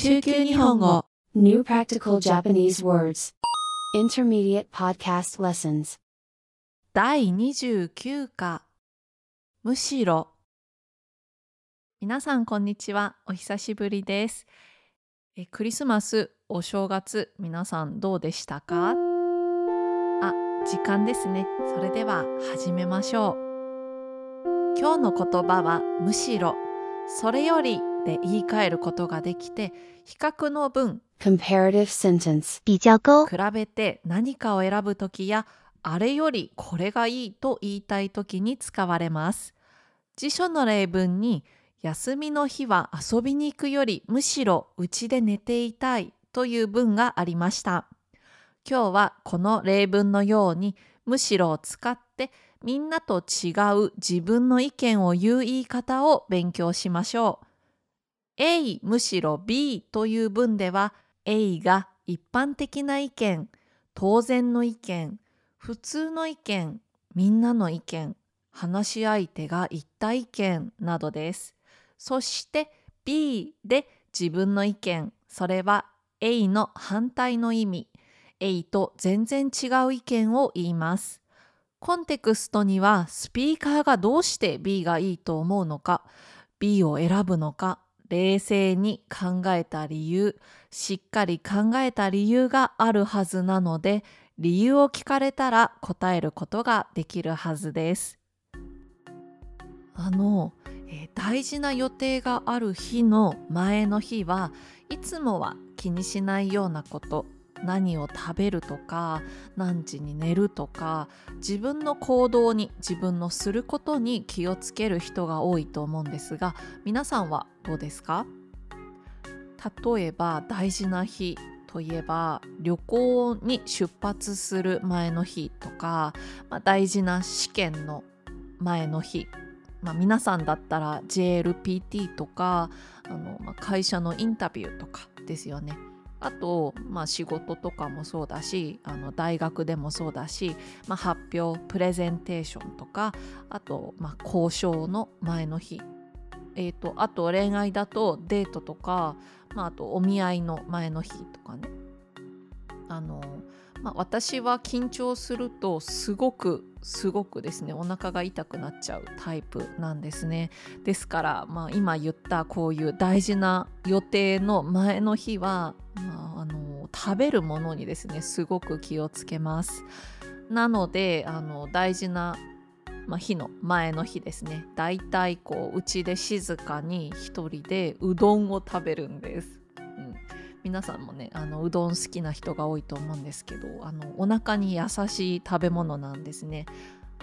中級日本語。New Practical Japanese Words. Intermediate Podcast Lessons. 第29課。むしろ。皆さんこんにちは。お久しぶりです。えクリスマスお正月皆さんどうでしたか？あ時間ですね。それでは始めましょう。今日の言葉はむしろ。それよりで言い換えることができて比較の文 Comparative sentence 比较勾比べて何かを選ぶときやあれよりこれがいいと言いたいときに使われます。辞書の例文に休みの日は遊びに行くよりむしろ家で寝ていたいという文がありました。今日はこの例文のようにむしろを使ってみんなと違う自分の意見を言う言い方を勉強しましょう。A むしろ B という文では A が一般的な意見、当然の意見、普通の意見、みんなの意見、話し相手が言った意見などです。そして B で自分の意見、それは A の反対の意味、A と全然違う意見を言います。コンテクストにはスピーカーがどうして B がいいと思うのか、B を選ぶのか、冷静に考えた理由、しっかり考えた理由があるはずなので、理由を聞かれたら答えることができるはずです。あの、えー大事な予定がある日の前の日はいつもは気にしないようなこと何を食べるとか何時に寝るとか自分の行動に自分のすることに気をつける人が多いと思うんですが皆さんはどうですか？例えば大事な日といえば旅行に出発する前の日とか、まあ、大事な試験の前の日、まあ、皆さんだったら JLPT とかあの、まあ、会社のインタビューとかですよね。あと、まあ、仕事とかもそうだしあの大学でもそうだし、まあ、発表プレゼンテーションとかあと、まあ、交渉の前の日。えー、とあと恋愛だとデートとか、まあ、あとお見合いの前の日とかね。あの、まあ、私は緊張するとすごくすごくですねお腹が痛くなっちゃうタイプなんですね。ですから、まあ、今言ったこういう大事な予定の前の日は、まあ、あの食べるものにですねすごく気をつけます。なのであの大事なまあ、日の前の日ですね。だいたいこううちで静かに一人でうどんを食べるんです、皆さんもねあのうどん好きな人が多いと思うんですけどあのお腹に優しい食べ物なんですね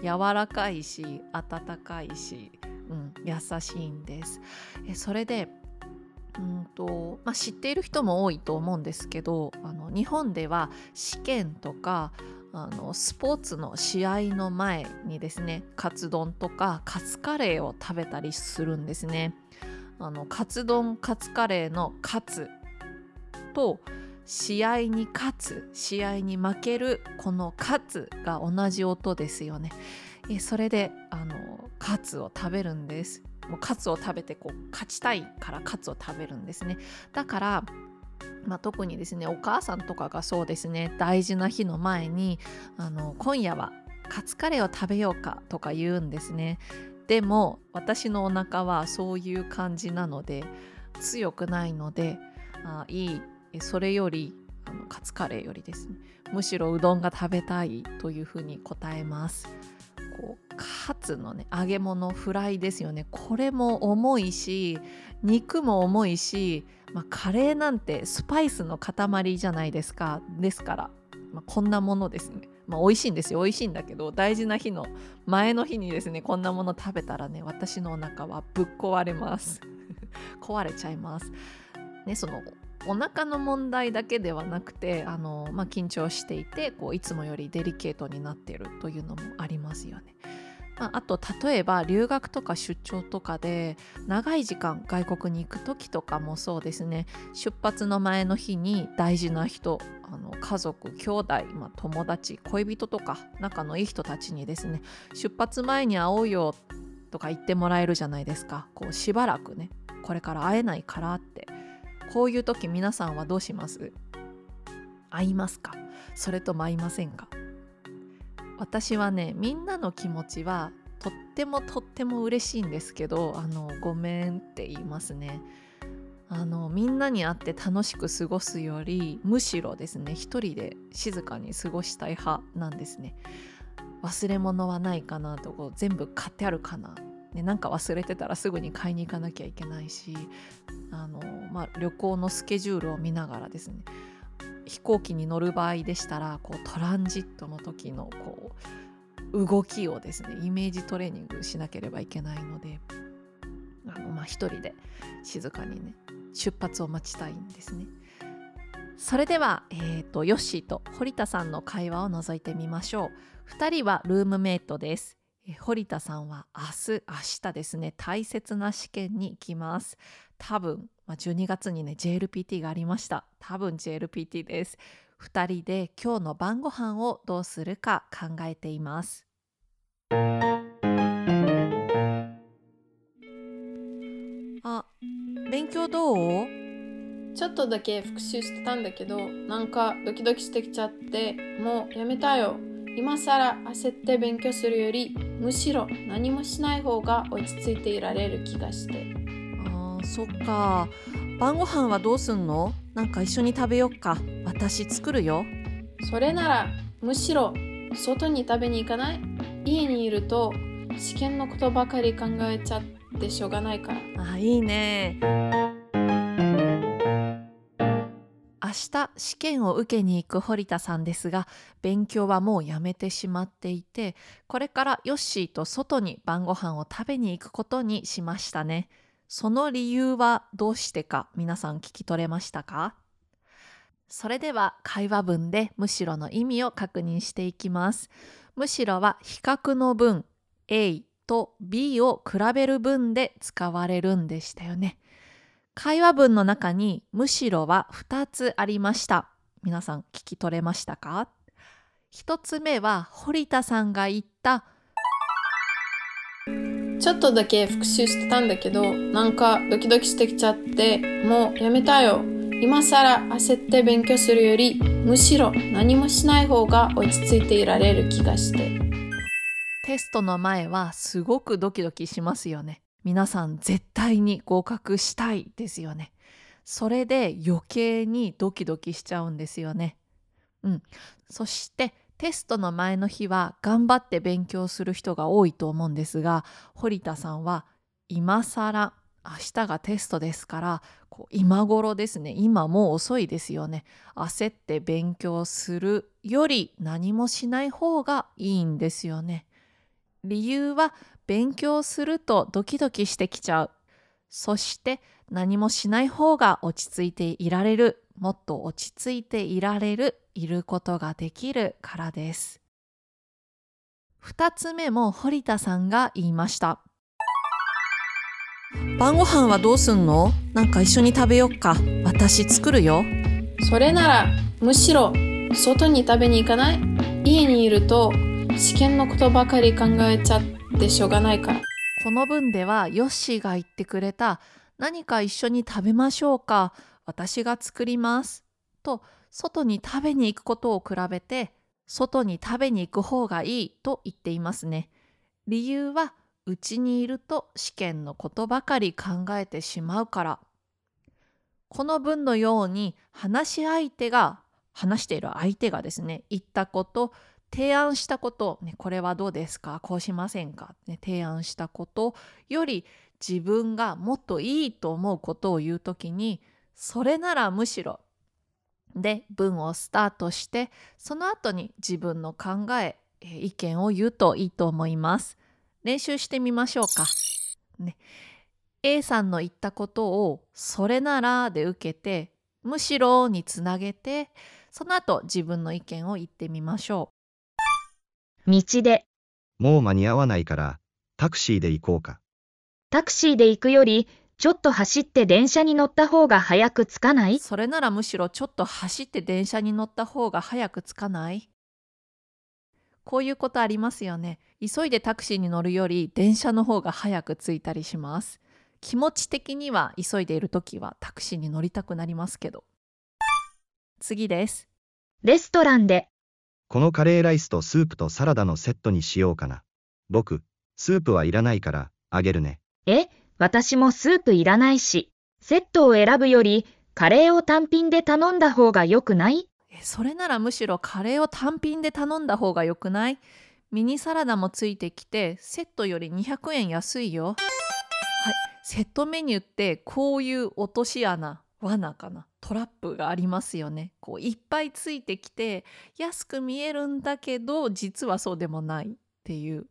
柔らかいし温かいし、うん、優しいんですえそれでうんとまあ、知っている人も多いと思うんですけどあの日本では試験とかあのスポーツの試合の前にですねカツ丼とかカツカレーを食べたりするんですね。あのカツ丼カツカレーのカツと試合に勝つ試合に負けるこのカツが同じ音ですよね。えそれであのカツを食べるんです。もうカツを食べてこう勝ちたいからカツを食べるんですね。だからまあ、特にですねお母さんとかがそうですね大事な日の前にあの今夜はカツカレーを食べようかとか言うんですねでも私のお腹はそういう感じなので強くないのであいいそれよりあのカツカレーよりですね。むしろうどんが食べたいというふうに答えます。こうカツのね揚げ物フライですよね。これも重いし肉も重いし、まあ、カレーなんてスパイスの塊じゃないですか。ですから、まあ、こんなものですね。まあ美味しいんですよ。美味しいんだけど大事な日の前の日にですねこんなもの食べたらね私のお腹はぶっ壊れます。壊れちゃいます。ねそのお腹の問題だけではなくてあの、まあ、緊張していてこういつもよりデリケートになっているというのもありますよね。まあ、あと例えば留学とか出張とかで長い時間外国に行く時とかもそうですね。出発の前の日に大事な人あの家族兄弟、まあ、友達恋人とか仲のいい人たちにですね出発前に会おうよとか言ってもらえるじゃないですか。こうしばらくねこれから会えないからって。こういう時皆さんはどうします？会いますか？それとも会いませんか？私はねみんなの気持ちはとってもとっても嬉しいんですけどあのごめんって言いますね。あのみんなに会って楽しく過ごすよりむしろですね一人で静かに過ごしたい派なんですね。忘れ物はないかなとこう全部買ってあるかな、ね、なんか忘れてたらすぐに買いに行かなきゃいけないしあの、まあ、旅行のスケジュールを見ながらですね飛行機に乗る場合でしたらこうトランジットの時のこう動きをですねイメージトレーニングしなければいけないのであの、まあ、一人で静かにね出発を待ちたいんですね。それでは、えーと、ヨッシーと堀田さんの会話を覗いてみましょう。2人はルームメイトです。堀田さんは明日明日ですね大切な試験に行きます。多分、まあ、12月にね JLPT がありました。多分 JLPT です。2人で今日の晩ご飯をどうするか考えています。あ勉強どう？ちょっとだけ復習してたんだけどなんかドキドキしてきちゃってもうやめたよ。今更焦って勉強するよりむしろ何もしない方が落ち着いていられる気がして。あーそっか。晩ご飯はどうすんの？なんか一緒に食べよっか。私作るよ。それならむしろ外に食べに行かない？家にいると試験のことばかり考えちゃってしょうがないから。あいいね日試験を受けに行く堀田さんですが勉強はもうやめてしまっていてこれからヨッシーと外に晩ご飯を食べに行くことにしましたね。その理由はどうしてか皆さん聞き取れましたか？それでは会話文でむしろの意味を確認していきます。むしろは比較の文 A と B を比べる文で使われるんでしたよね。会話文の中にむしろは2つありました。皆さん聞き取れましたか？1つ目は堀田さんが言った。ちょっとだけ復習してたんだけどなんかドキドキしてきちゃってもうやめたよ。今更焦って勉強するよりむしろ何もしない方が落ち着いていられる気がして。テストの前はすごくドキドキしますよね皆さん絶対に合格したいですよね。それで余計にドキドキしちゃうんですよね。うん。そしてテストの前の日は頑張って勉強する人が多いと思うんですが堀田さんは今更明日がテストですからこう今頃ですね。今もう遅いですよね。焦って勉強するより何もしない方がいいんですよね。理由は勉強するとドキドキしてきちゃう。そして何もしない方が落ち着いていられる。もっと落ち着いていられるいることができるからです。2つ目も堀田さんが言いました。晩ご飯はどうすんの？なんか一緒に食べよっか。私作るよ。それならむしろ外に食べに行かない？家にいると試験のことばかり考えちゃってしょうがないから。この文ではヨッシーが言ってくれた何か一緒に食べましょうか私が作りますと外に食べに行くことを比べて外に食べに行く方がいいと言っていますね。理由はうちにいると試験のことばかり考えてしまうからこの文のように話し相手が話している相手がですね言ったこと提案したこと、ね、これはどうですか？こうしませんか、ね、提案したことより自分がもっといいと思うことを言うときにそれならむしろで文をスタートしてその後に自分の考え意見を言うといいと思います。練習してみましょうか、ね、A さんの言ったことを「それなら」で受けて「むしろ」につなげてその後自分の意見を言ってみましょう。道でもう間に合わないからタクシーで行こうかタクシーで行くよりちょっと走って電車に乗った方が早く着かない？それならむしろちょっと走って電車に乗った方が早く着かない？こういうことありますよね。急いでタクシーに乗るより電車の方が早く着いたりします。気持ち的には急いでいる時はタクシーに乗りたくなりますけど。次です。レストランで、このカレーライスとスープとサラダのセットにしようかな。僕、スープはいらないから、あげるね。え、私もスープいらないし、セットを選ぶより、カレーを単品で頼んだ方が良くない？えそれならむしろカレーを単品で頼んだ方がよくない？ミニサラダもついてきてセットより200円安いよ。はい、セットメニューってこういう落とし穴罠かな？トラップがありますよね。こういっぱいついてきて安く見えるんだけど実はそうでもないっていう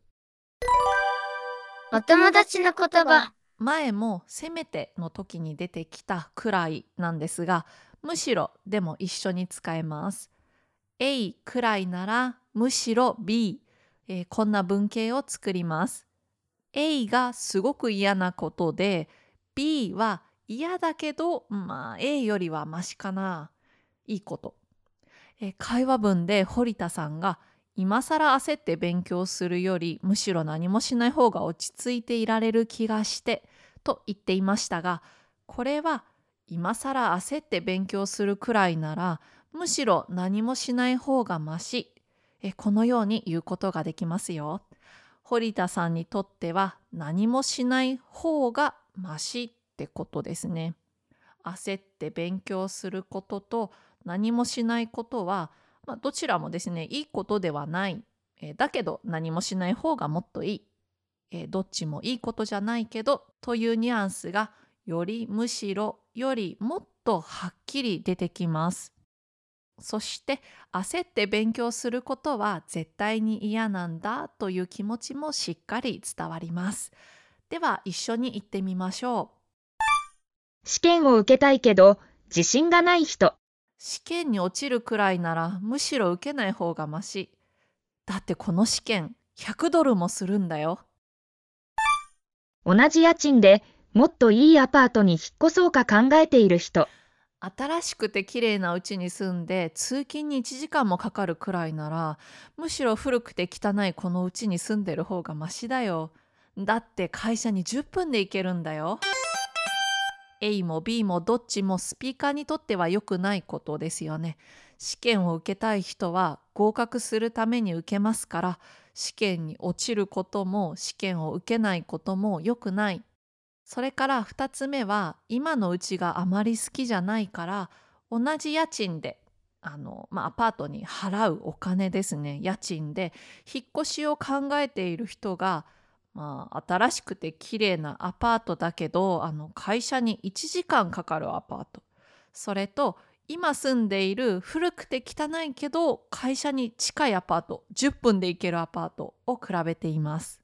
お友達の言葉。前も「せめて」の時に出てきたくらいなんですがむしろでも一緒に使えます。A くらいならむしろ B、えーこんな文型を作ります。A がすごく嫌なことで B は嫌だけどまあ A よりはマシかないいこと。え会話文で堀田さんが今更焦って勉強するよりむしろ何もしない方が落ち着いていられる気がしてと言っていましたがこれは今更焦って勉強するくらいならむしろ何もしない方がましえこのように言うことができますよ。堀田さんにとっては何もしない方がましってことですね。焦って勉強することと何もしないことは、まあ、どちらもですねいいことではない、えーだけど何もしない方がもっといい、えーどっちもいいことじゃないけどというニュアンスがよりむしろよりもっとはっきり出てきます。そして焦って勉強することは絶対に嫌なんだという気持ちもしっかり伝わります。では一緒に言ってみましょう。試験を受けたいけど、自信がない人。試験に落ちるくらいならむしろ受けない方がまし。だってこの試験100ドルもするんだよ。同じ家賃でもっといいアパートに引っ越そうか考えている人。新しくて綺麗な家に住んで通勤に1時間もかかるくらいならむしろ古くて汚いこの家に住んでる方がマシだよ。だって会社に10分で行けるんだよ。A も B もどっちもスピーカーにとっては良くないことですよね。試験を受けたい人は合格するために受けますから試験に落ちることも試験を受けないことも良くない。それから2つ目は今のうちがあまり好きじゃないから同じ家賃であの、まあ、アパートに払うお金ですね家賃で引っ越しを考えている人が、まあ、新しくて綺麗なアパートだけどあの会社に1時間かかるアパートそれと今住んでいる古くて汚いけど会社に近いアパート10分で行けるアパートを比べています。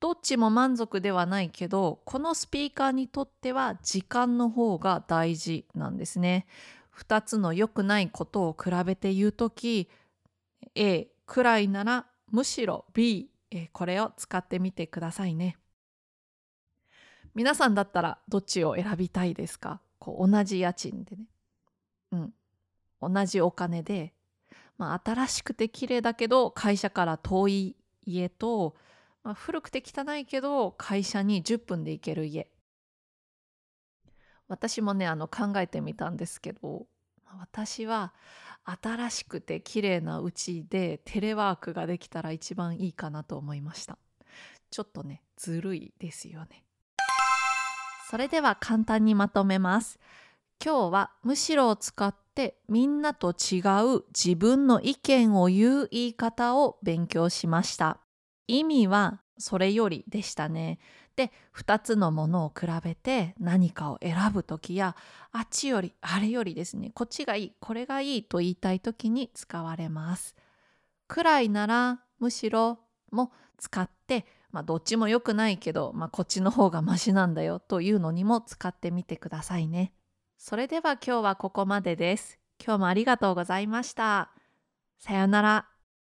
どっちも満足ではないけどこのスピーカーにとっては時間の方が大事なんですね。2つの良くないことを比べて言うとき A くらいならむしろ B えーこれを使ってみてくださいね。皆さんだったらどっちを選びたいですか？こう同じ家賃でね。うん。同じお金で、まあ、新しくて綺麗だけど会社から遠い家と、まあ、古くて汚いけど会社に10分で行ける家私もねあの考えてみたんですけど私は新しくて綺麗な家でテレワークができたら一番いいかなと思いました。ちょっとねずるいですよね。それでは簡単にまとめます。今日はむしろを使ってみんなと違う自分の意見を言う言い方を勉強しました。意味はそれよりでしたね。で、2つのものを比べて何かを選ぶときやあっちよりあれよりですね、こっちがいい、これがいいと言いたいときに使われます。くらいならむしろも使ってまあ、どっちも良くないけど、まあ、こっちの方がマシなんだよというのにも使ってみてくださいね。それでは今日はここまでです。今日もありがとうございました。さようなら。